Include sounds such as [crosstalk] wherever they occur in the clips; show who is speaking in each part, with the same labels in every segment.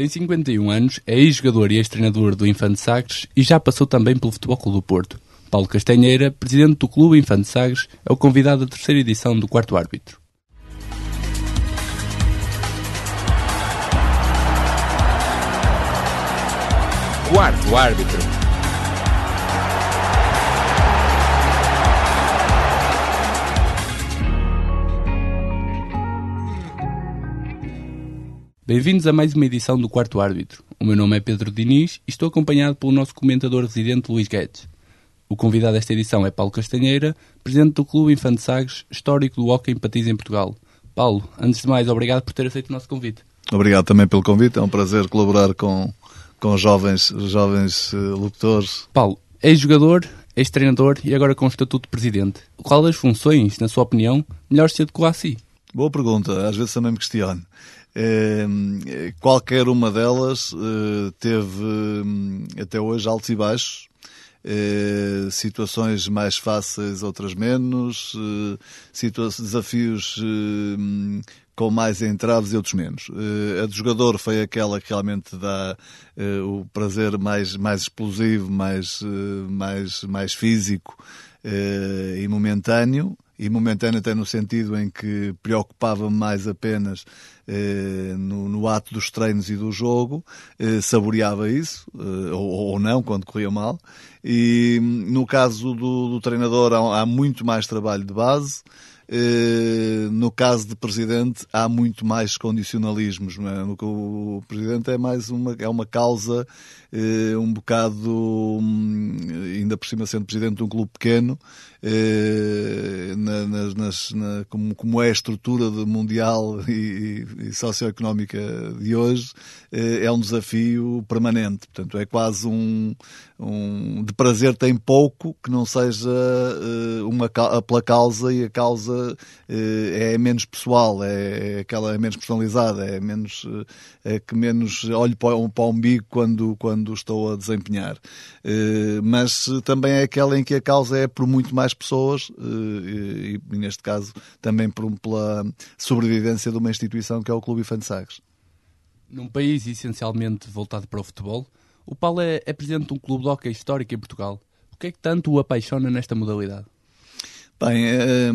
Speaker 1: Tem 51 anos, é ex-jogador e ex-treinador do Infante Sagres e já passou também pelo Futebol Clube do Porto. Paulo Castanheira, presidente do Clube Infante Sagres, é o convidado da terceira edição do Quarto Árbitro. Quarto Árbitro. Bem-vindos a mais uma edição do Quarto Árbitro. O meu nome é Pedro Diniz e estou acompanhado pelo nosso comentador residente Luís Guedes. O convidado desta edição é Paulo Castanheira, presidente do Clube Infante Sagres, histórico do hockey em patins em Portugal. Paulo, antes de mais, obrigado por ter aceito o nosso convite.
Speaker 2: Obrigado também pelo convite, é um prazer colaborar com, com jovens, jovens uh, locutores.
Speaker 1: Paulo, ex-jogador, ex-treinador e agora com o estatuto de presidente. Qual das funções, na sua opinião, melhor se adequa a si?
Speaker 2: Boa pergunta, às vezes também me questiono. Eh, qualquer uma delas eh, teve hum, até hoje altos e baixos, eh, situações mais fáceis, outras menos, desafios hum, com mais entraves e outros menos. a do jogador foi aquela que realmente dá o prazer mais, mais explosivo, mais, mais, mais físico e momentâneo e momentâneo até no sentido em que preocupava-me mais apenas eh, no, no, ato dos treinos e do jogo, eh, saboreava isso, eh, ou, ou, não, quando corria mal. E no caso do, do treinador há, há, muito mais trabalho de base, eh, no caso de presidente há muito mais condicionalismos. É? O presidente é mais uma, é uma causa um bocado, hum, ainda por cima sendo presidente de um clube pequeno, eh, na, nas, na, como, como, é a estrutura mundial [laughs] e, e socioeconómica de hoje, eh, é um desafio permanente. Portanto, é quase um, um de prazer tem pouco que não seja uma pela causa e a causa é menos pessoal, é, é aquela é menos personalizada, é menos é que menos olho para, para o umbigo quando, quando quando estou a desempenhar. Eh, mas também é aquela em que a causa é por muito mais pessoas eh, e, neste caso, também por, pela sobrevivência de uma instituição que é o Clube Infante Sagres.
Speaker 1: Num país essencialmente voltado para o futebol, o Paulo é, é presidente de um clube de hockey histórico em Portugal. O que é que tanto o apaixona nesta modalidade?
Speaker 2: Bem, eh,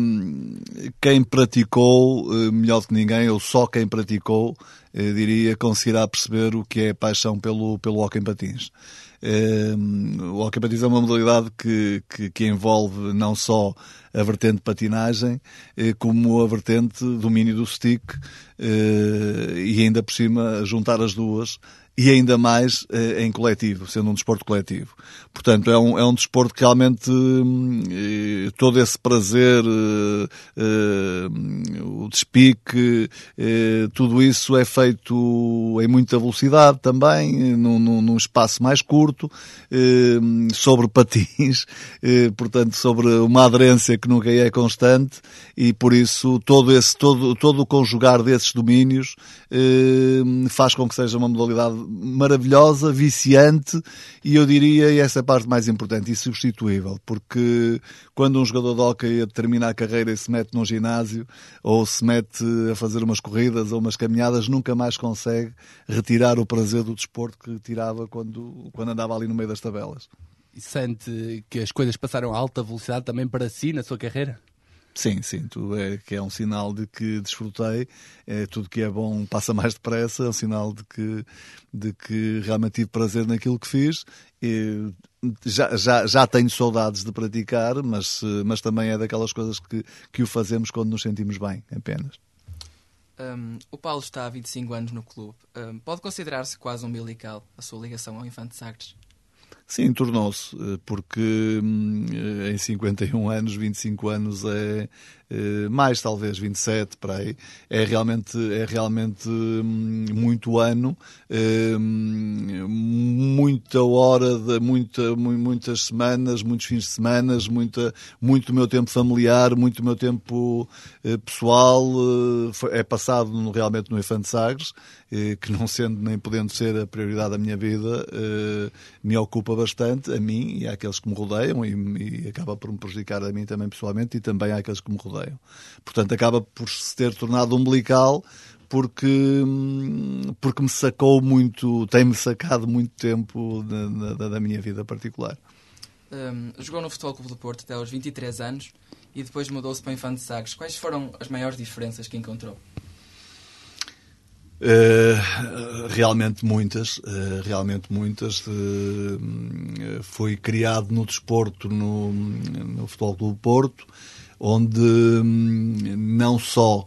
Speaker 2: quem praticou, melhor do que ninguém, ou só quem praticou, diria, conseguirá perceber o que é paixão pelo, pelo hockey em patins. O hockey em patins é uma modalidade que, que, que envolve não só a vertente patinagem, eh, como a vertente domínio do stick, eh, e ainda por cima juntar as duas e ainda mais eh, em coletivo, sendo um desporto coletivo. Portanto, é um, é um desporto que realmente eh, todo esse prazer, eh, despique, eh, tudo isso é feito em muita velocidade também, num, num espaço mais curto, eh, sobre patins, portanto, sobre uma aderência que nunca é constante e por isso todo esse, todo, todo o conjugar desses domínios faz com que seja uma modalidade maravilhosa, viciante e eu diria, e essa é a parte mais importante, insubstituível, porque quando um jogador de hockey termina a carreira e se mete num ginásio ou se mete a fazer umas corridas ou umas caminhadas, nunca mais consegue retirar o prazer do desporto que tirava quando, quando andava ali no meio das tabelas.
Speaker 1: E sente que as coisas passaram a alta velocidade também para si na sua carreira?
Speaker 2: Sim, sim, tudo é que é um sinal de que desfrutei, é, tudo que é bom passa mais depressa, é um sinal de que, de que realmente tive prazer naquilo que fiz. E já, já, já tenho saudades de praticar, mas, mas também é daquelas coisas que, que o fazemos quando nos sentimos bem, apenas.
Speaker 3: Um, o Paulo está há 25 anos no clube. Um, pode considerar-se quase umbilical a sua ligação ao Infante Sagres?
Speaker 2: Sim, tornou-se, eh, porque hum, eh, em 51 anos, 25 anos é, eh, mais talvez 27 para aí, é realmente, é realmente hum, muito ano, muita hora, de, muita, muitas semanas, muitos fins de semana, muita, muito do meu tempo familiar, muito do meu tempo pessoal é passado realmente no Infante Sagres, que não sendo nem podendo ser a prioridade da minha vida, me ocupa bastante, a mim e àqueles que me rodeiam, e, e acaba por me prejudicar a mim também pessoalmente e também àqueles que me rodeiam. Portanto, acaba por se ter tornado umbilical porque, hum, porque me sacou muito, tem-me sacado muito tempo da, da, minha vida particular.
Speaker 3: Um, jogou no Futebol Clube do Porto até aos 23 anos e depois mudou-se para o Infante Sagres. Quais foram as maiores diferenças que encontrou?
Speaker 2: Uh, realmente muitas, uh, realmente muitas. Uh, fui criado no desporto no, no Futebol Clube Porto, onde um, não só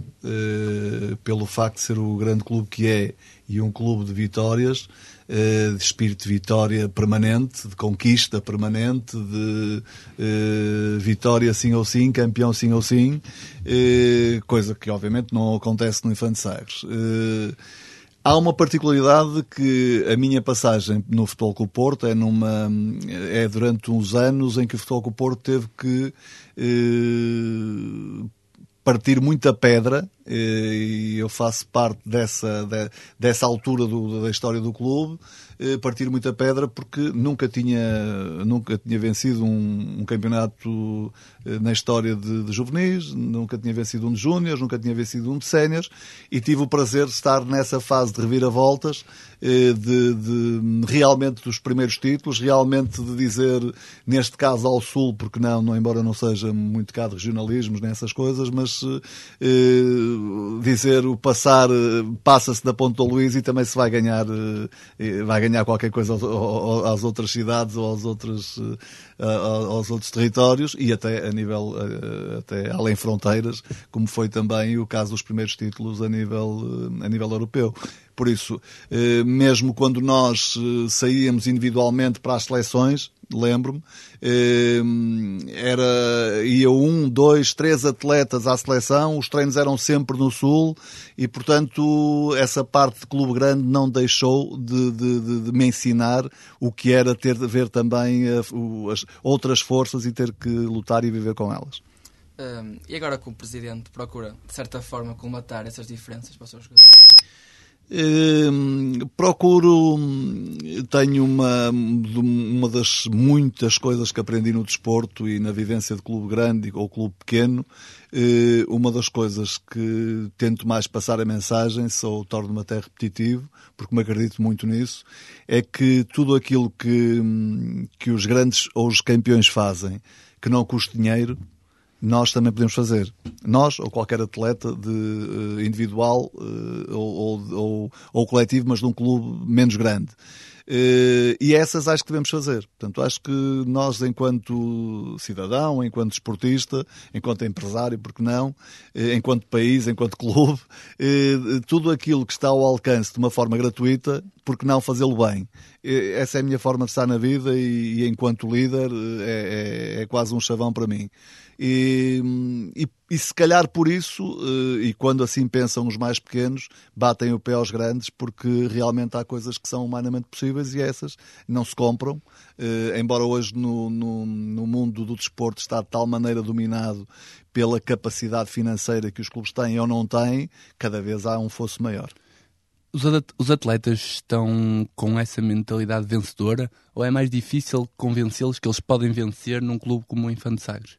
Speaker 2: pelo facto de ser o grande clube que é e um clube de vitórias, de espírito de vitória permanente, de conquista permanente, de vitória sim ou sim, campeão sim ou sim, coisa que obviamente não acontece no Infante Sagres. Há uma particularidade que a minha passagem no Futebol Clube Porto é, numa, é durante uns anos em que o Futebol Clube Porto teve que eh, partir muita pedra eh, e eu faço parte dessa, de, dessa altura do, da história do clube partir muita pedra porque nunca tinha, nunca tinha vencido um, um campeonato eh, na história de, de, juvenis, nunca tinha vencido um de júniores, nunca tinha vencido um de séniores e tive o prazer de estar nessa fase de reviravoltas, eh, de, de realmente dos primeiros títulos, realmente de dizer, neste caso ao Sul, porque não, não embora não seja muito cá de regionalismos nessas coisas, mas dizer o passar passa-se da Ponta Luís e também se vai ganhar, vai ganhar ganhar qualquer coisa às outras cidades ou aos outros, eh, aos outros territórios e até a nível, eh, até além fronteiras, como foi também o caso dos primeiros títulos a nível, eh, a nível europeu. Por isso, mesmo quando nós saíamos individualmente para as seleções, lembro-me, era, ia um, dois, três atletas à seleção, os treinos eram sempre no Sul e, portanto, essa parte de clube grande não deixou de, de, de me ensinar o que era ter de ver também as outras forças e ter que lutar e viver com elas.
Speaker 3: E agora que o Presidente procura, de certa forma, colmatar essas diferenças para os seus jogadores?
Speaker 2: Um, procuro, tenho uma, uma das muitas coisas que aprendi no desporto e na vivência de clube grande ou clube pequeno, uh, uma das coisas que tento mais passar a mensagem, só torno-me até repetitivo, porque me acredito muito nisso, é que tudo aquilo que, que os grandes ou os campeões fazem, que não custa dinheiro, nós também podemos fazer. Nós, ou qualquer atleta de, uh, individual uh, ou, ou, ou, coletivo, mas de um clube menos grande. Uh, e essas acho que devemos fazer. Portanto, acho que nós, enquanto cidadão, enquanto esportista, enquanto empresário, porque não, enquanto país, enquanto clube, tudo aquilo que está ao alcance de uma forma gratuita, porque não fazê-lo bem? Essa é a minha forma de estar na vida e enquanto líder, é, é, é quase um chavão para mim. E, e, e, se calhar por isso, eh, e quando assim pensam os mais pequenos, batem o pé aos grandes, porque realmente há coisas que são humanamente possíveis e essas não se compram. Eh, embora hoje no, no, no mundo do desporto está de tal maneira dominado pela capacidade financeira que os clubes têm ou não têm, cada vez há um fosso maior.
Speaker 1: Os atletas estão com essa mentalidade vencedora ou é mais difícil convencê-los que eles podem vencer num clube como o Infante Sagres?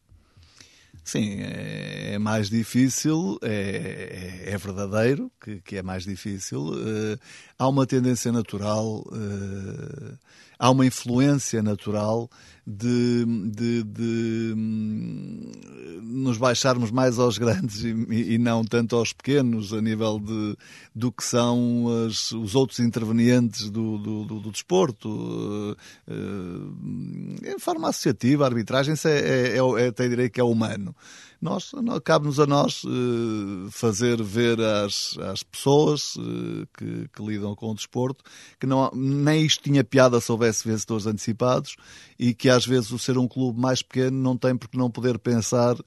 Speaker 2: Sim, é, é mais difícil, é, é, é verdadeiro que, que, é mais difícil. Uh, há uma tendência natural, uh, há uma influência natural de, de, de hum, nos baixarmos mais aos grandes e, e, não tanto aos pequenos, a nível de, do que são as, os outros intervenientes do, do, do, do desporto. Uh, uh, em forma associativa, a arbitragem, é, é, é, é, até direi que é humano nós, cabe-nos a nós uh, fazer ver às, às pessoas uh, que, que, lidam com o desporto que não, nem isto tinha piada se houvesse vencedores antecipados e que às vezes o ser um clube mais pequeno não tem porque não poder pensar uh,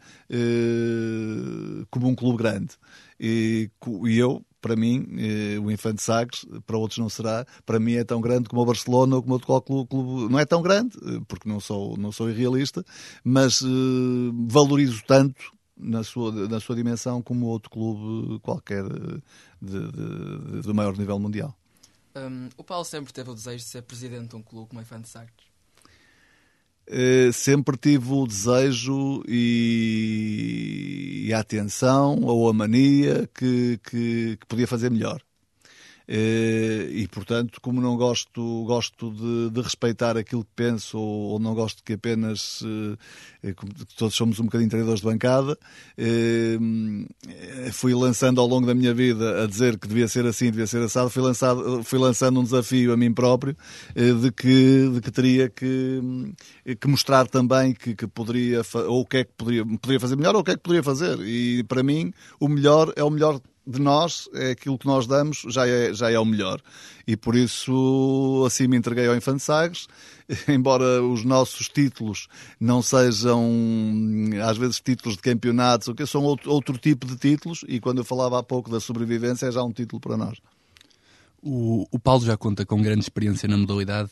Speaker 2: como um clube grande. E, e eu, para mim, eh, o Infante Sagres, para outros não será, para mim é tão grande como o Barcelona ou como outro clube, clube. Não é tão grande, eh, porque não sou, não sou irrealista, mas eh, valorizo tanto na sua, na sua dimensão como outro clube qualquer de, de, de maior nível mundial.
Speaker 3: Um, o Paulo sempre teve o desejo de ser presidente de um clube como o Infante Sagres.
Speaker 2: Eh, sempre tive o desejo e, e a atenção ou a mania que, que, que podia fazer melhor. Eh, e, portanto, como não gosto, gosto de, de respeitar aquilo que penso ou, ou não gosto que apenas eh, todos somos um bocadinho treinadores de bancada, eh, fui lançando ao longo da minha vida a dizer que devia ser assim, devia ser assado, fui, lançado, fui lançando um desafio a mim próprio de que, de que teria que, que mostrar também que, que poderia, ou o que é que poderia, poderia fazer melhor ou o que é que poderia fazer. E para mim, o melhor é o melhor de nós, é aquilo que nós damos, já é, já é o melhor. E por isso, assim me entreguei ao Infante Sagres, [laughs] embora os nossos títulos não sejam, às vezes, títulos de campeonatos, o que são outro, outro tipo de títulos, e quando eu falava há pouco da sobrevivência, é já um título para nós.
Speaker 1: O, o Paulo já conta com grande experiência na modalidade,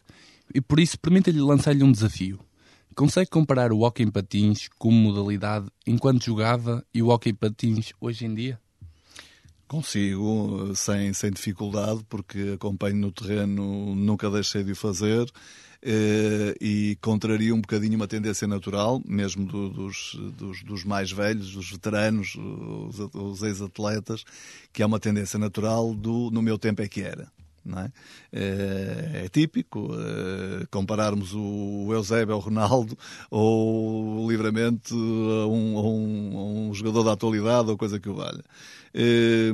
Speaker 1: e por isso permita-lhe lançar-lhe um desafio. Consegue comparar o hockey em patins como modalidade enquanto jogava e o hockey em patins hoje em dia?
Speaker 2: Consigo, sem, sem dificuldade, porque acompanho no terreno, nunca deixei de o fazer. Eh, e contraria um bocadinho uma tendência natural, mesmo do, dos, dos, dos, mais velhos, dos veteranos, os, os ex-atletas, que é uma tendência natural do no meu tempo é que era. É? é? É, típico é, compararmos o Eusébio ao Ronaldo ou livremente a um, a um, a um jogador da atualidade ou coisa que o valha. É,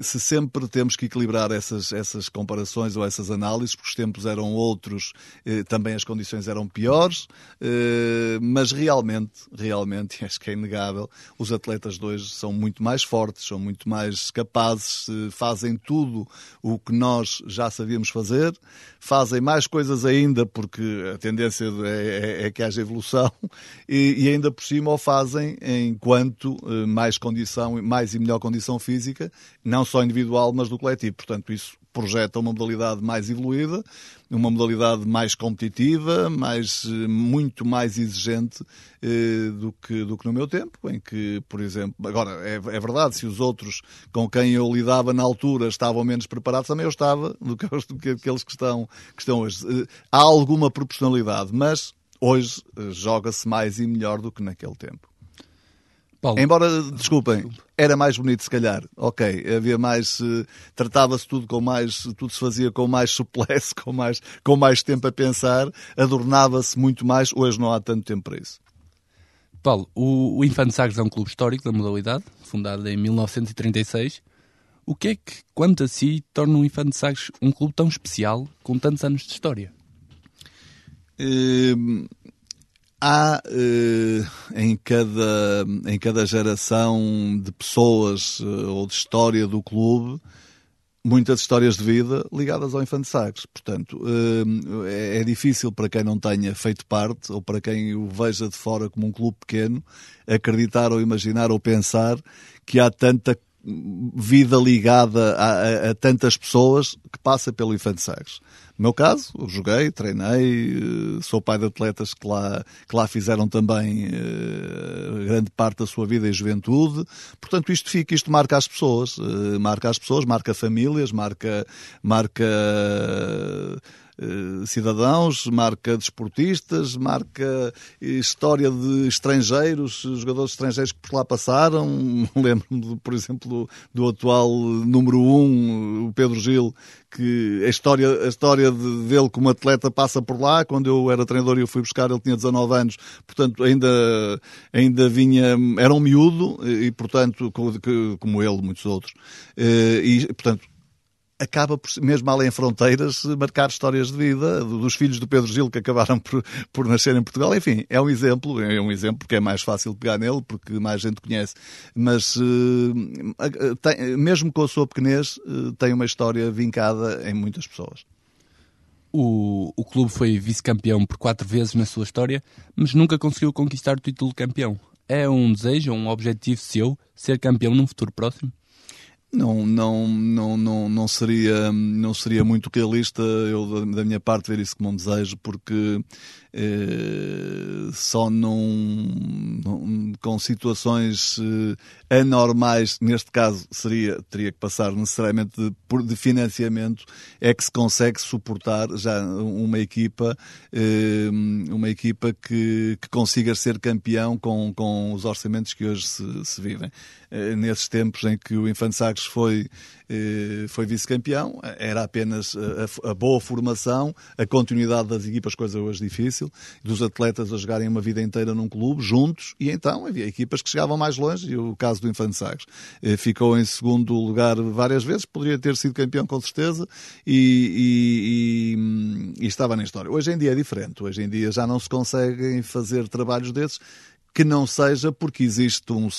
Speaker 2: se sempre temos que equilibrar essas, essas comparações ou essas análises, porque os tempos eram outros, eh, também as condições eram piores, eh, mas realmente, realmente, [laughs] acho que é inegável, os atletas de hoje são muito mais fortes, são muito mais capazes, eh, fazem tudo o que nós já sabíamos fazer, fazem mais coisas ainda, porque a tendência é, é, é que haja evolução, [laughs] e, e, ainda por cima o fazem enquanto eh, mais condição, mais e melhor condição física, não não só individual, mas do coletivo. Portanto, isso projeta uma modalidade mais evoluída, uma modalidade mais competitiva, mais, muito mais exigente eh, do, que, do que no meu tempo, em que, por exemplo, agora é, é, verdade, se os outros com quem eu lidava na altura estavam menos preparados, também eu estava [laughs] do que, do que aqueles que estão, que estão hoje. Eh, há alguma proporcionalidade, mas hoje eh, joga-se mais e melhor do que naquele tempo. Paulo. Embora, desculpem, era mais bonito se calhar. Ok, havia mais, uh, tratava-se tudo com mais, tudo se fazia com mais suplesse, [laughs] com mais, com mais tempo a pensar, adornava-se muito mais. Hoje não há tanto tempo para isso.
Speaker 1: Paulo, o, o Infante Sagres é um clube histórico da modalidade, fundado em 1936. O que é que, quanto a si, torna o Infante Sagres um clube tão especial, com tantos anos de história?
Speaker 2: Uh há eh, em, cada, em cada geração de pessoas eh, ou de história do clube muitas histórias de vida ligadas ao Infante Sagres. Portanto, eh, é, é difícil para quem não tenha feito parte ou para quem o veja de fora como um clube pequeno acreditar ou imaginar ou pensar que há tanta vida ligada a, a, a tantas pessoas que passa pelo Infante Sagres. No meu caso, joguei, treinei, eh, sou pai de atletas que lá, que lá fizeram também uh, grande parte da sua vida e juventude. Portanto, isto fica, isto marca as pessoas, uh, marca as pessoas, marca famílias, marca, marca uh, cidadãos, marca desportistas, marca história de estrangeiros, jogadores estrangeiros que por lá passaram. [laughs] Lembro-me, por exemplo, do, do atual número um, o Pedro Gil, que a história, a história de, dele como atleta passa por lá. Quando eu era treinador e eu fui buscar, ele tinha 19 anos, portanto ainda, ainda vinha, era um miúdo e, portanto, como ele, muitos outros. Eh, e, portanto, acaba por, mesmo além fronteiras, marcar histórias de vida dos filhos do Pedro Gil que acabaram por, por nascer em Portugal. Enfim, é um exemplo, é um exemplo porque é mais fácil pegar nele, porque mais gente conhece. Mas, uh, tem, mesmo com a sua pequenez, uh, tem uma história vincada em muitas pessoas.
Speaker 1: O, o clube foi vice-campeão por quatro vezes na sua história, mas nunca conseguiu conquistar o título de campeão. É um desejo, um objetivo seu, ser campeão num futuro próximo?
Speaker 2: Não, não, não, não, não, seria, não seria muito realista eu, da minha parte, ver isso como um desejo, porque eh, só num, num, com situações eh, anormais, neste caso seria, teria que passar necessariamente de, de financiamento, é que se consegue suportar já uma equipa, eh, uma equipa que, que consiga ser campeão com, com os orçamentos que hoje se, se vivem. Eh, nesses tempos em que o Infante Sagres foi, eh, foi vice-campeão, era apenas a, a, boa formação, a continuidade das equipas, coisa hoje difícil, dos atletas a jogarem uma vida inteira num clube, juntos, e então havia equipas que chegavam mais longe, e o caso do Infante Sagres eh, ficou em segundo lugar várias vezes, poderia ter sido campeão com certeza, e, e, e, e estava na história. Hoje em dia é diferente, hoje em dia já não se conseguem fazer trabalhos desses que não seja porque existe um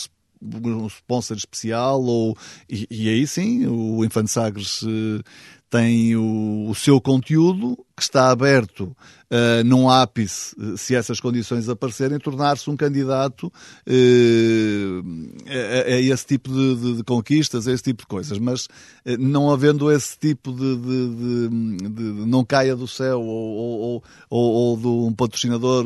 Speaker 2: um sponsor especial ou e, e aí sim o Infante Sagres uh, tem o, o, seu conteúdo que está aberto uh, num ápice, uh, se essas condições aparecerem, tornar-se um candidato uh, a, a, esse tipo de, de, de, conquistas, a esse tipo de coisas. Mas não havendo esse tipo de, de não caia do céu ou, ou, ou, ou de um patrocinador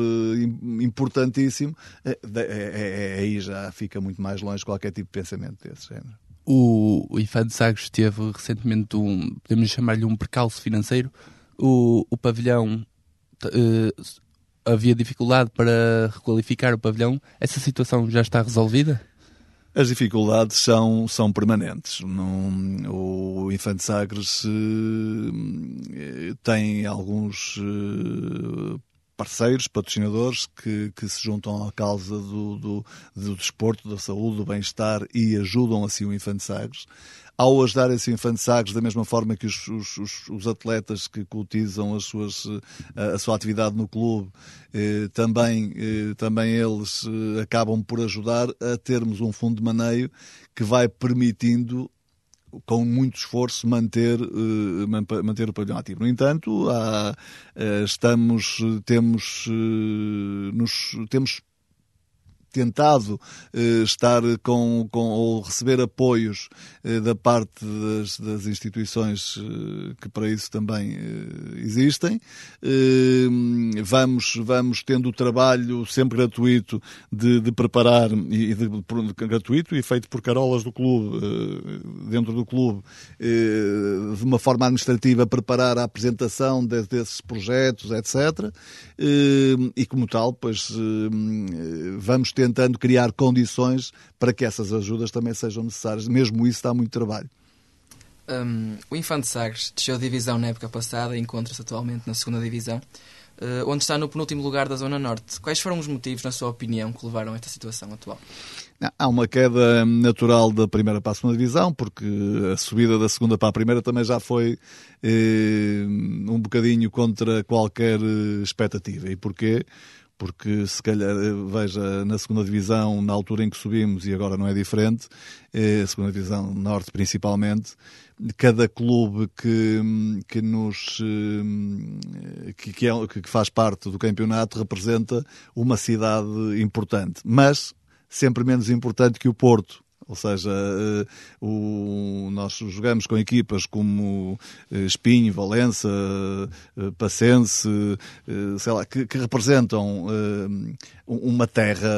Speaker 2: importantíssimo, é, é, é, aí já fica muito mais longe qualquer tipo de pensamento desse género.
Speaker 1: O, Infante Sagres teve recentemente um, podemos chamar-lhe um percalço financeiro. O, o pavilhão uh, havia dificuldade para requalificar o pavilhão. Essa situação já está resolvida?
Speaker 2: As dificuldades são, são permanentes. O Infante Sagres uh, tem alguns uh, parceiros, patrocinadores que, que se juntam à causa do, do, do desporto, da saúde, do bem-estar e ajudam assim o Infante Sagres. Ao ajudar esse Infante Sagres, da mesma forma que os, os, os atletas que cotizam as suas, a, a sua atividade no clube, eh, também, eh, também eles eh, acabam por ajudar a termos um fundo de maneio que vai permitindo com muito esforço manter uh, manter o pavilhão ativo. No entanto, há, uh, estamos temos uh, nos temos tentado eh, estar com, com ou receber apoios eh, da parte das, das instituições eh, que para isso também eh, existem. Eh, vamos, vamos tendo o trabalho sempre gratuito de, de preparar, e de, de, gratuito e feito por carolas do clube, eh, dentro do clube, de uma forma administrativa, preparar a apresentação de, desses projetos, etc. E como tal, pois vamos tentando criar condições para que essas ajudas também sejam necessárias. Mesmo isso dá muito trabalho.
Speaker 3: Um, o Infante Sagres desceu a divisão na época passada e encontra-se atualmente na segunda divisão, uh, onde está no penúltimo lugar da Zona Norte. Quais foram os motivos, na sua opinião, que levaram a esta situação atual?
Speaker 2: Há uma queda natural da primeira para a segunda divisão, porque a subida da segunda para a primeira também já foi eh, um bocadinho contra qualquer eh, expectativa. E porquê? Porque se calhar, eh, veja, na segunda divisão, na altura em que subimos, e agora não é diferente, a segunda divisão norte principalmente, cada clube que, que nos eh, que, que, é, que faz parte do campeonato representa uma cidade importante, mas sempre menos importante que o Porto, ou seja, eh, o, nós jogamos com equipas como eh, Espinho, Valença, eh, Pacense, sei lá, que, que representam uma terra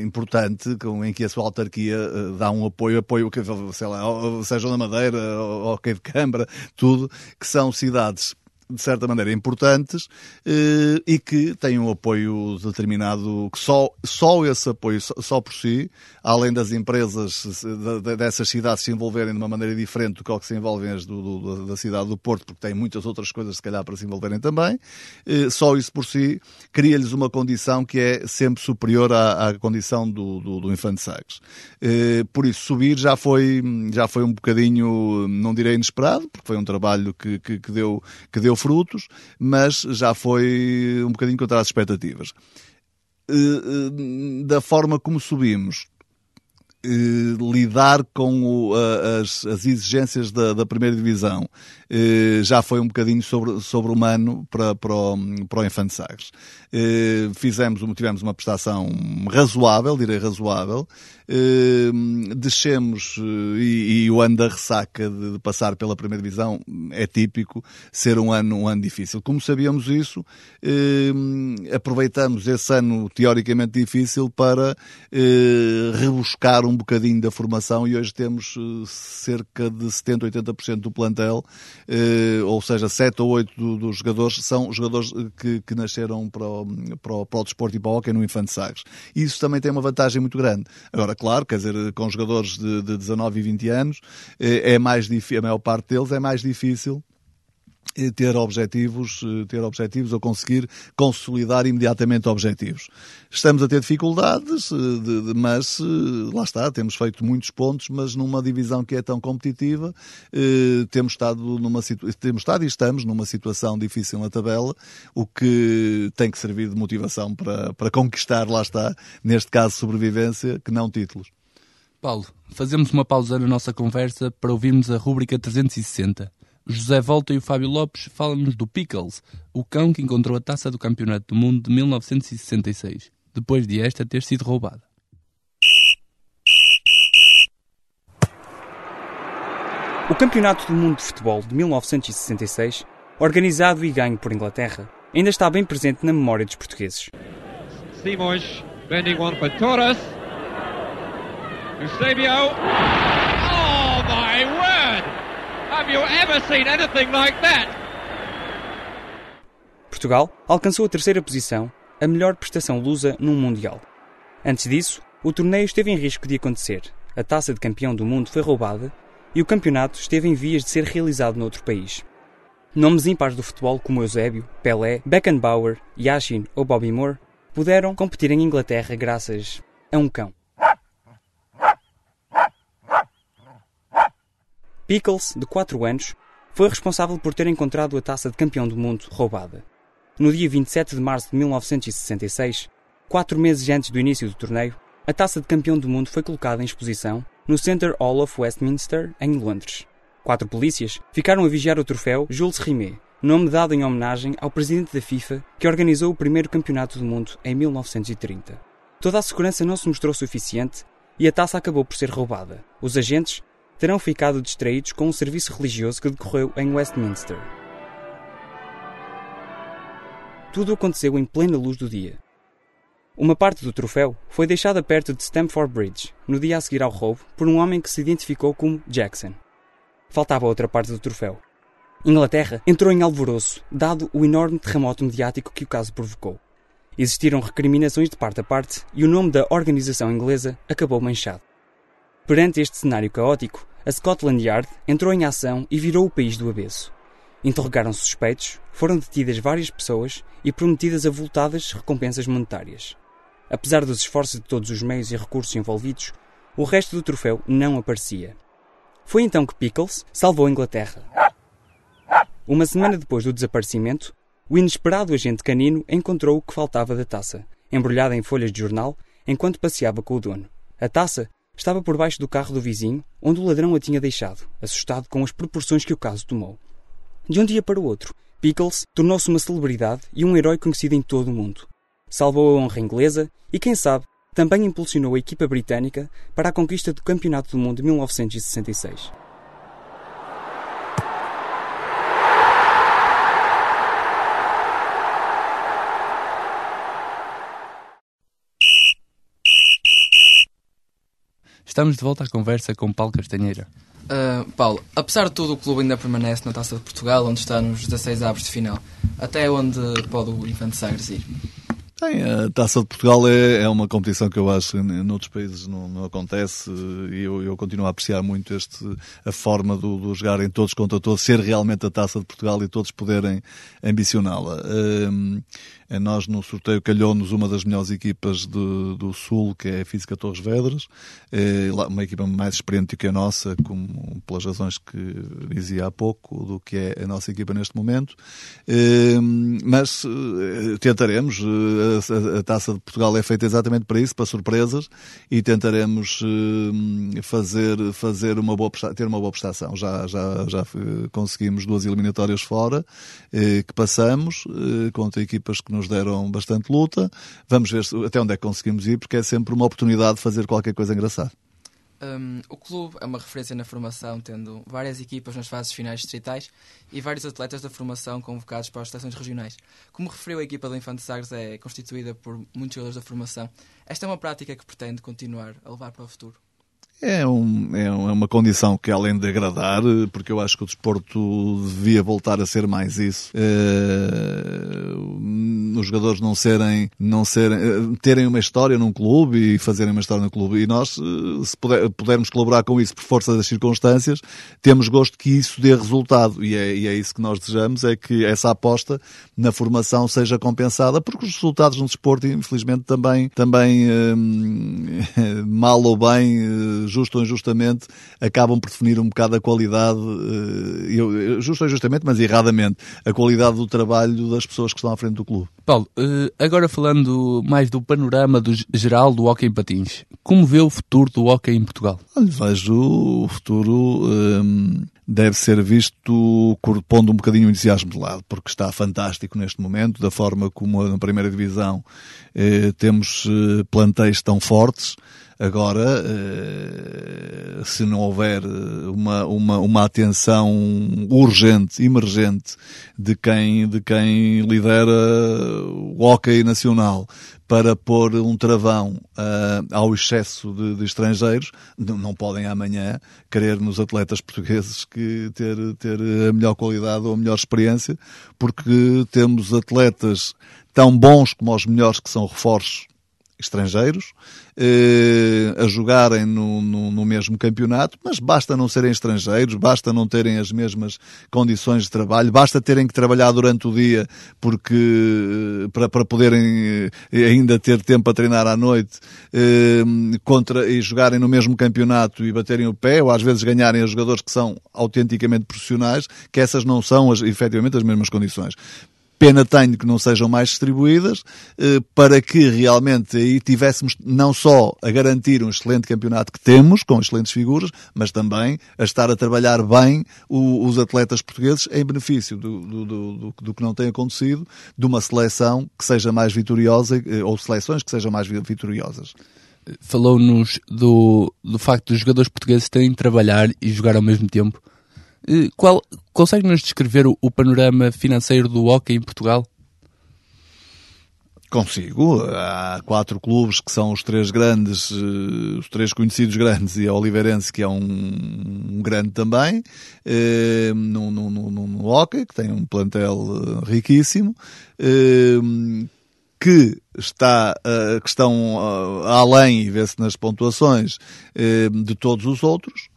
Speaker 2: importante em que a sua autarquia dá um apoio, apoio, sei lá, seja na Madeira, ou ao de Câmara, tudo, que são cidades de certa maneira, importantes eh, e que têm um apoio determinado, que só, só esse apoio, só, por si, além das empresas dessas cidades se envolverem de uma maneira diferente do que, se envolvem as do, do, da cidade do Porto, porque tem muitas outras coisas, se calhar, para se envolverem também, eh, só isso por si cria-lhes uma condição que é sempre superior à, à condição do, do, do Infante Sagres. Eh, por isso, subir já foi, já foi um bocadinho, não direi inesperado, porque foi um trabalho que, que, que deu, que deu frutos, mas já foi um bocadinho contra as expectativas. Eh, eh, da forma como subimos, eh, lidar com o, as, as, exigências da, da, primeira divisão já foi um bocadinho sobre, sobre humano para, para, o, para o Infante Sagres. Fizemos, tivemos uma prestação razoável, direi razoável, eh, descemos eh, e, e, o ano da ressaca de, de, passar pela primeira divisão é típico ser um ano, um ano difícil. Como sabíamos isso, eh, aproveitamos esse ano teoricamente difícil para rebuscar um bocadinho da formação e hoje temos cerca de 70, 80% do plantel, ou seja, 7 ou 8 dos jogadores são jogadores que, que nasceram para o, para, o, para o desporto e para o hockey no Infante Sagres. Isso também tem uma vantagem muito grande. Agora, claro, quer dizer, com jogadores de, de 19 e 20 anos, é mais a maior parte deles é mais difícil ter objetivos, eh, ter objetivos ou conseguir consolidar imediatamente objetivos. Estamos a ter dificuldades, eh, mas eh, lá está, temos feito muitos pontos, mas numa divisão que é tão competitiva, temos estado numa temos estado e estamos numa situação difícil na tabela, o que tem que servir de motivação para, para conquistar, lá está, neste caso sobrevivência, que não títulos.
Speaker 1: Paulo, fazemos uma pausa na nossa conversa para ouvirmos a rúbrica 360. José Volta e o Fábio Lopes falam-nos do Pickles, o cão que encontrou a taça do Campeonato do Mundo de 1966, depois de esta ter sido roubada.
Speaker 4: O Campeonato do Mundo de Futebol de 1966, organizado e ganho por Inglaterra, ainda está bem presente na memória dos portugueses. Simões, bending one for Torres. Eusebio. Have you ever seen anything like that? Portugal alcançou a terceira posição, a melhor prestação lusa num Mundial. Antes disso, o torneio esteve em risco de acontecer. A taça de campeão do mundo foi roubada e o campeonato esteve em vias de ser realizado noutro país. Nomes impares do futebol como Eusébio, Pelé, Beckenbauer, Yashin ou Bobby Moore puderam competir em Inglaterra graças a um cão. Pickles, de 4 anos, foi responsável por ter encontrado a taça de campeão do mundo roubada. No dia 27 de março de 1966, quatro meses antes do início do torneio, a taça de campeão do mundo foi colocada em exposição no Center Hall of Westminster, em Londres. Quatro polícias ficaram a vigiar o troféu Jules Rimet, nome dado em homenagem ao presidente da FIFA que organizou o primeiro campeonato do mundo em 1930. Toda a segurança não se mostrou suficiente e a taça acabou por ser roubada. Os agentes terão ficado distraídos com um serviço religioso que decorreu em Westminster. Tudo aconteceu em plena luz do dia. Uma parte do troféu foi deixada perto de Stamford Bridge, no dia a seguir ao roubo, por um homem que se identificou como Jackson. Faltava outra parte do troféu. Inglaterra entrou em alvoroço, dado o enorme terremoto mediático que o caso provocou. Existiram recriminações de parte a parte e o nome da organização inglesa acabou manchado. Perante este cenário caótico, a Scotland Yard entrou em ação e virou o país do avesso. Interrogaram suspeitos, foram detidas várias pessoas e prometidas avultadas recompensas monetárias. Apesar dos esforços de todos os meios e recursos envolvidos, o resto do troféu não aparecia. Foi então que Pickles salvou a Inglaterra. Uma semana depois do desaparecimento, o inesperado agente canino encontrou o que faltava da taça, embrulhada em folhas de jornal, enquanto passeava com o dono. A taça Estava por baixo do carro do vizinho, onde o ladrão a tinha deixado, assustado com as proporções que o caso tomou. De um dia para o outro, Pickles tornou-se uma celebridade e um herói conhecido em todo o mundo. Salvou a honra inglesa e, quem sabe, também impulsionou a equipa britânica para a conquista do Campeonato do Mundo de 1966.
Speaker 1: Estamos de volta à conversa com Paulo Castanheira.
Speaker 3: Uh, Paulo, apesar de tudo, o clube ainda permanece na Taça de Portugal, onde está nos 16 avos de final. Até onde pode o Infante Sagres ir?
Speaker 2: Bem, a Taça de Portugal é, é uma competição que eu acho que noutros países não, não acontece e eu, eu, continuo a apreciar muito este, a forma do, do jogarem todos contra todos, ser realmente a Taça de Portugal e todos poderem ambicioná-la. Um, nós no sorteio calhou-nos uma das melhores equipas do, do Sul, que é a Física Torres Vedras, é uma equipa mais experiente que a nossa, como pelas razões que dizia há pouco, do que é a nossa equipa neste momento. Mas eh, tentaremos. A, Taça de Portugal é feita exatamente para isso, para surpresas, e tentaremos fazer, fazer uma boa, ter uma boa prestação. Já, já, já conseguimos duas eliminatórias fora, que passamos, contra equipas que nos deram bastante luta. Vamos ver até onde é que conseguimos ir, porque é sempre uma oportunidade de fazer qualquer coisa engraçada.
Speaker 3: Um, o clube é uma referência na formação, tendo várias equipas nas fases finais distritais e vários atletas da formação convocados para as seleções regionais. Como referiu, a equipa do Infante Sagres é constituída por muitos jogadores da formação. Esta é uma prática que pretende continuar a levar para o futuro.
Speaker 2: É, um, é, é uma condição que, além de agradar, porque eu acho que o desporto devia voltar a ser mais isso, é, os jogadores não serem, não serem, eh, terem uma história num clube e fazerem uma história no clube. E nós, eh, se puder, pudermos colaborar com isso por força das circunstâncias, temos gosto que isso dê resultado. E é, e é isso que nós desejamos, é que essa aposta na formação seja compensada, porque os resultados no desporto, infelizmente, também, também [laughs] mal ou bem, justo ou injustamente, acabam por definir um bocado a qualidade, uh, justo ou injustamente, mas erradamente, a qualidade do trabalho das pessoas que estão à frente do clube.
Speaker 1: Paulo, uh, agora falando mais do panorama do geral do hockey em patins, como vê o futuro do hockey em Portugal?
Speaker 2: Olha, vejo o futuro... Um, deve ser visto pondo um bocadinho o entusiasmo de lado, porque está fantástico neste momento, da forma como na primeira divisão eh, temos eh, plantéis tão fortes, Agora, eh, se não houver uma, uma, uma atenção urgente, emergente, de quem, de quem lidera o hockey nacional para pôr um travão uh, ao excesso de, de estrangeiros, não, não, podem amanhã querer nos atletas portugueses que ter, ter a melhor qualidade ou a melhor experiência, porque temos atletas tão bons como os melhores que são reforços estrangeiros eh, a jogarem no, no, no, mesmo campeonato, mas basta não serem estrangeiros, basta não terem as mesmas condições de trabalho, basta terem que trabalhar durante o dia porque eh, para, para poderem eh, ainda ter tempo a treinar à noite contra, e jogarem no mesmo campeonato e baterem o pé, ou às vezes ganharem a jogadores que são autenticamente profissionais, que essas não são as, efetivamente as mesmas condições. Pena tenho que não sejam mais distribuídas, eh, para que realmente aí tivéssemos não só a garantir um excelente campeonato que temos, com excelentes figuras, mas também a estar a trabalhar bem os atletas portugueses em benefício do, do, do, do que não tem acontecido, de uma seleção que seja mais vitoriosa, eh, ou seleções que sejam mais vitoriosas
Speaker 1: falou-nos do, do facto dos jogadores portugueses terem de trabalhar e jogar ao mesmo tempo. Eh, qual, consegue-nos descrever o, o, panorama financeiro do hockey em Portugal?
Speaker 2: Consigo. Há quatro clubes que são os três grandes, eh, os três conhecidos grandes, e a Oliveirense, que é um, um grande também, eh, no, no, no, no, hockey, que tem um plantel eh, riquíssimo, eh, que está, que estão além, e vê-se nas pontuações, de todos os outros.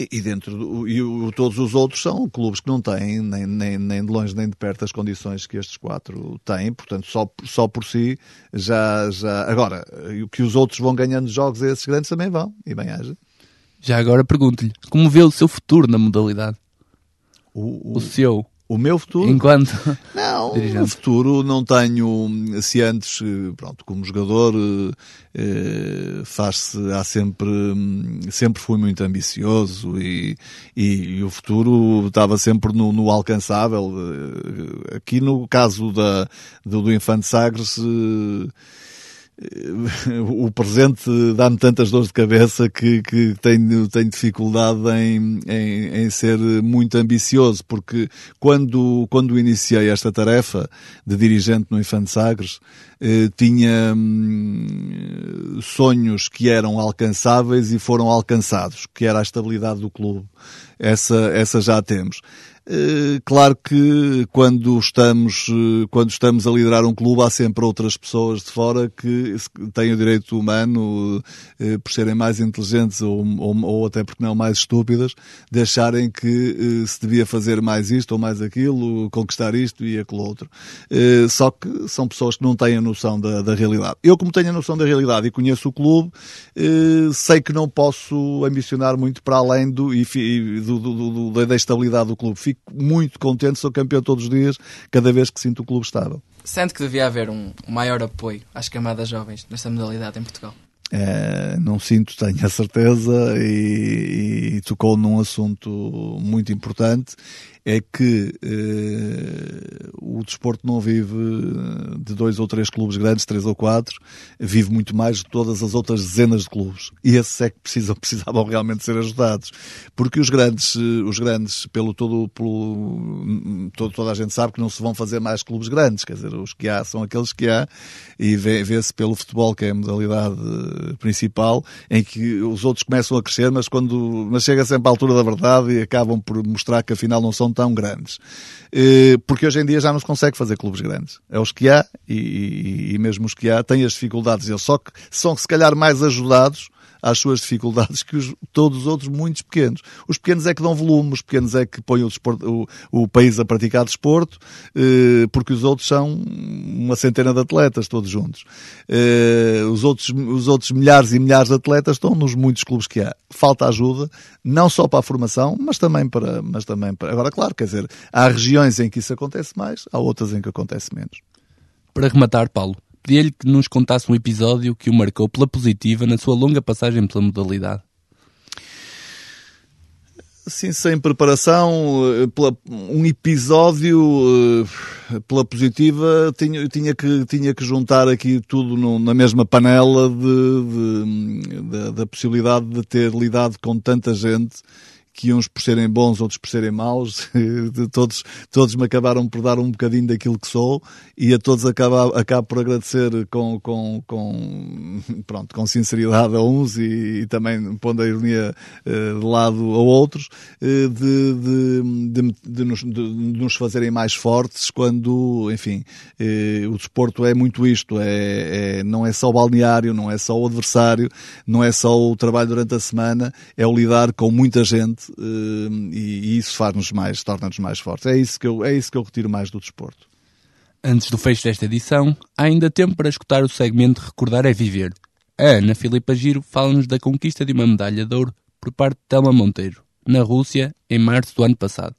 Speaker 2: E, dentro do, e o, todos os outros são clubes que não têm nem, nem, nem de longe nem de perto as condições que estes quatro têm, portanto só, só por si já, já agora o que os outros vão ganhando jogos esses grandes também vão e bem haja.
Speaker 1: Já agora pergunto-lhe como vê o seu futuro na modalidade?
Speaker 2: O,
Speaker 1: o, o seu?
Speaker 2: O meu futuro?
Speaker 1: Enquanto
Speaker 2: não, dirigente. o futuro não tenho, se antes, pronto, como jogador, eh, faz-se, há sempre, sempre fui muito ambicioso e, e, e o futuro estava sempre no, no, alcançável. Aqui no caso da, do, do Infante Sagres, eh, o presente dá-me tantas dores de cabeça que, que tenho, tenho dificuldade em, em, em, ser muito ambicioso, porque quando, quando iniciei esta tarefa de dirigente no Infante Sagres, tinha hum, sonhos que eram alcançáveis e foram alcançados, que era a estabilidade do clube. Essa, essa já temos. Eh, claro que quando estamos, eh, quando estamos a liderar um clube há sempre outras pessoas de fora que têm o direito humano, eh, por serem mais inteligentes ou, ou, ou até porque não mais estúpidas, de acharem que se devia fazer mais isto ou mais aquilo, conquistar isto e aquilo outro. Só que são pessoas que não têm a noção da, da realidade. Eu, como tenho a noção da realidade e conheço o clube, sei que não posso ambicionar muito para além do, do, do, do da estabilidade do clube. Fico fico muito contente, sou campeão todos os dias, cada vez que sinto o clube estável.
Speaker 3: Sente que devia haver um maior apoio às camadas jovens nesta modalidade em Portugal?
Speaker 2: É, não sinto, tenho a certeza, e, e, tocou num assunto muito importante é que eh, o desporto não vive eh, de dois ou três clubes grandes, três ou quatro, vive muito mais de todas as outras dezenas de clubes. E esses é que [laughs] precisam, precisavam realmente ser ajudados. Porque os grandes, eh, os grandes, pelo todo, pelo, todo, toda a gente sabe que não se vão fazer mais clubes grandes, quer dizer, os que há são aqueles que há, e vê-se pelo futebol, que é a modalidade principal, em que os outros começam a crescer, mas quando, mas chega sempre à altura da verdade e acabam por mostrar que afinal não são tão grandes. Eh, porque hoje em dia já não se consegue fazer clubes grandes. É os que há, e, e mesmo os que há têm as dificuldades. Eles só que são se calhar mais ajudados às suas dificuldades que os, todos os outros muitos pequenos. Os pequenos é que dão volume, os pequenos é que põem o, desporto, o, o país a praticar desporto, eh, porque os outros são uma centena de atletas todos juntos. Eh, os, outros, os outros milhares e milhares de atletas estão nos muitos clubes que há. Falta ajuda, não só para a formação, mas também para, mas também para... Agora, claro, quer dizer, há regiões em que isso acontece mais, há outras em que acontece menos.
Speaker 1: Para rematar, Paulo, pedi-lhe que nos contasse um episódio que o marcou pela positiva na sua longa passagem pela modalidade.
Speaker 2: Sim, sem preparação, eh, pela, um episódio eh, pela positiva, tinha, tinha, que, tinha que juntar aqui tudo no, na mesma panela de, de, de, da possibilidade de ter lidado com tanta gente que uns por serem bons, outros por serem maus, [laughs] todos, todos me acabaram por dar um bocadinho daquilo que sou e a todos acabo, acabo por agradecer com, com, com, pronto, com sinceridade a uns e, e também pondo a ironia uh, de lado a outros, uh, de, de, de, nos, de, nos fazerem mais fortes quando, enfim, uh, o desporto é muito isto, é, é, não é só o balneário, não é só o adversário, não é só o trabalho durante a semana, é o lidar com muita gente eh, e, isso faz-nos mais, torna-nos mais fortes. É isso, que eu, é isso que eu retiro mais do desporto.
Speaker 1: Antes do fecho desta edição, há ainda tempo para escutar o segmento Recordar é Viver. A Ana Filipa Giro fala-nos da conquista de uma medalha de ouro por parte de Telma Monteiro, na Rússia, em março do ano passado.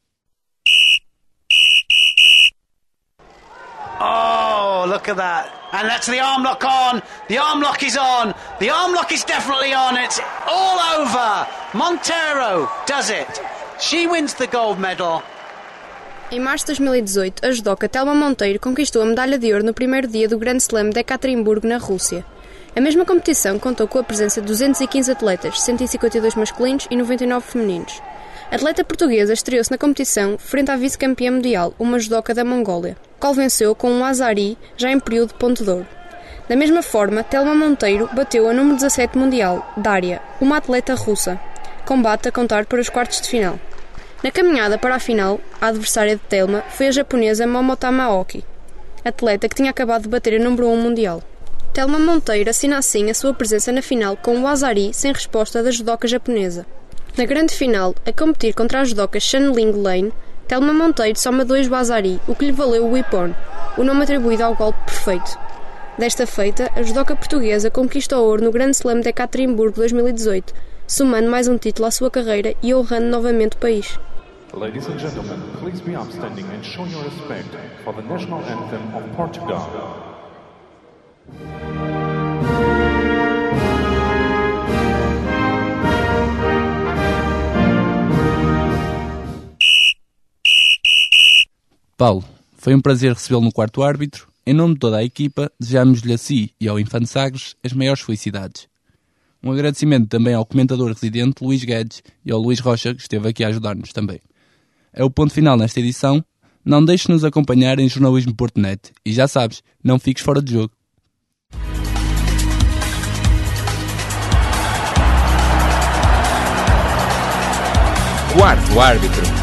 Speaker 5: Oh, look at that. And that's the arm lock on. The arm lock is on. The arm lock is definitely on. It's all over. Montero does it. She wins the gold medal.
Speaker 6: Em março de 2018, a judoca Telma Monteiro conquistou a medalha de ouro no primeiro dia do Grand Slam de Ekaterinburgo, na Rússia. A mesma competição contou com a presença de 215 atletas, 152 masculinos e 99 femininos. A atleta portuguesa estreou-se na competição frente à vice-campeã mundial, uma judoca da Mongólia, qual venceu com um azari já em período de ponto de ouro. Da mesma forma, Telma Monteiro bateu a número 17 mundial, Daria, uma atleta russa, combate a contar para os quartos de final. Na caminhada para a final, a adversária de Telma foi a japonesa Momotama Aoki, atleta que tinha acabado de bater a número 1 mundial. Telma Monteiro assina assim a sua presença na final com o azari sem resposta da judoca japonesa. Na grande final, a competir contra a judoca Shanling Lane, Telma Monteiro soma dois Bazari, o que lhe valeu o Ipon, o nome atribuído ao golpe perfeito. Desta feita, a judoca portuguesa conquista o ouro no Grande Slam de Ekaterimburgo 2018, somando mais um título à sua carreira e honrando novamente o país. Ladies and gentlemen, please be upstanding and show your respect for the national anthem of Portugal.
Speaker 1: Paulo, foi um prazer recebê-lo no quarto árbitro. Em nome de toda a equipa, desejamos-lhe a si e ao Infante Sagres as maiores felicidades. Um agradecimento também ao comentador residente Luís Guedes e ao Luís Rocha, que esteve aqui a ajudar-nos também. É o ponto final nesta edição. Não deixe de nos acompanhar em jornalismo.net e já sabes, não fiques fora de jogo. Quarto árbitro.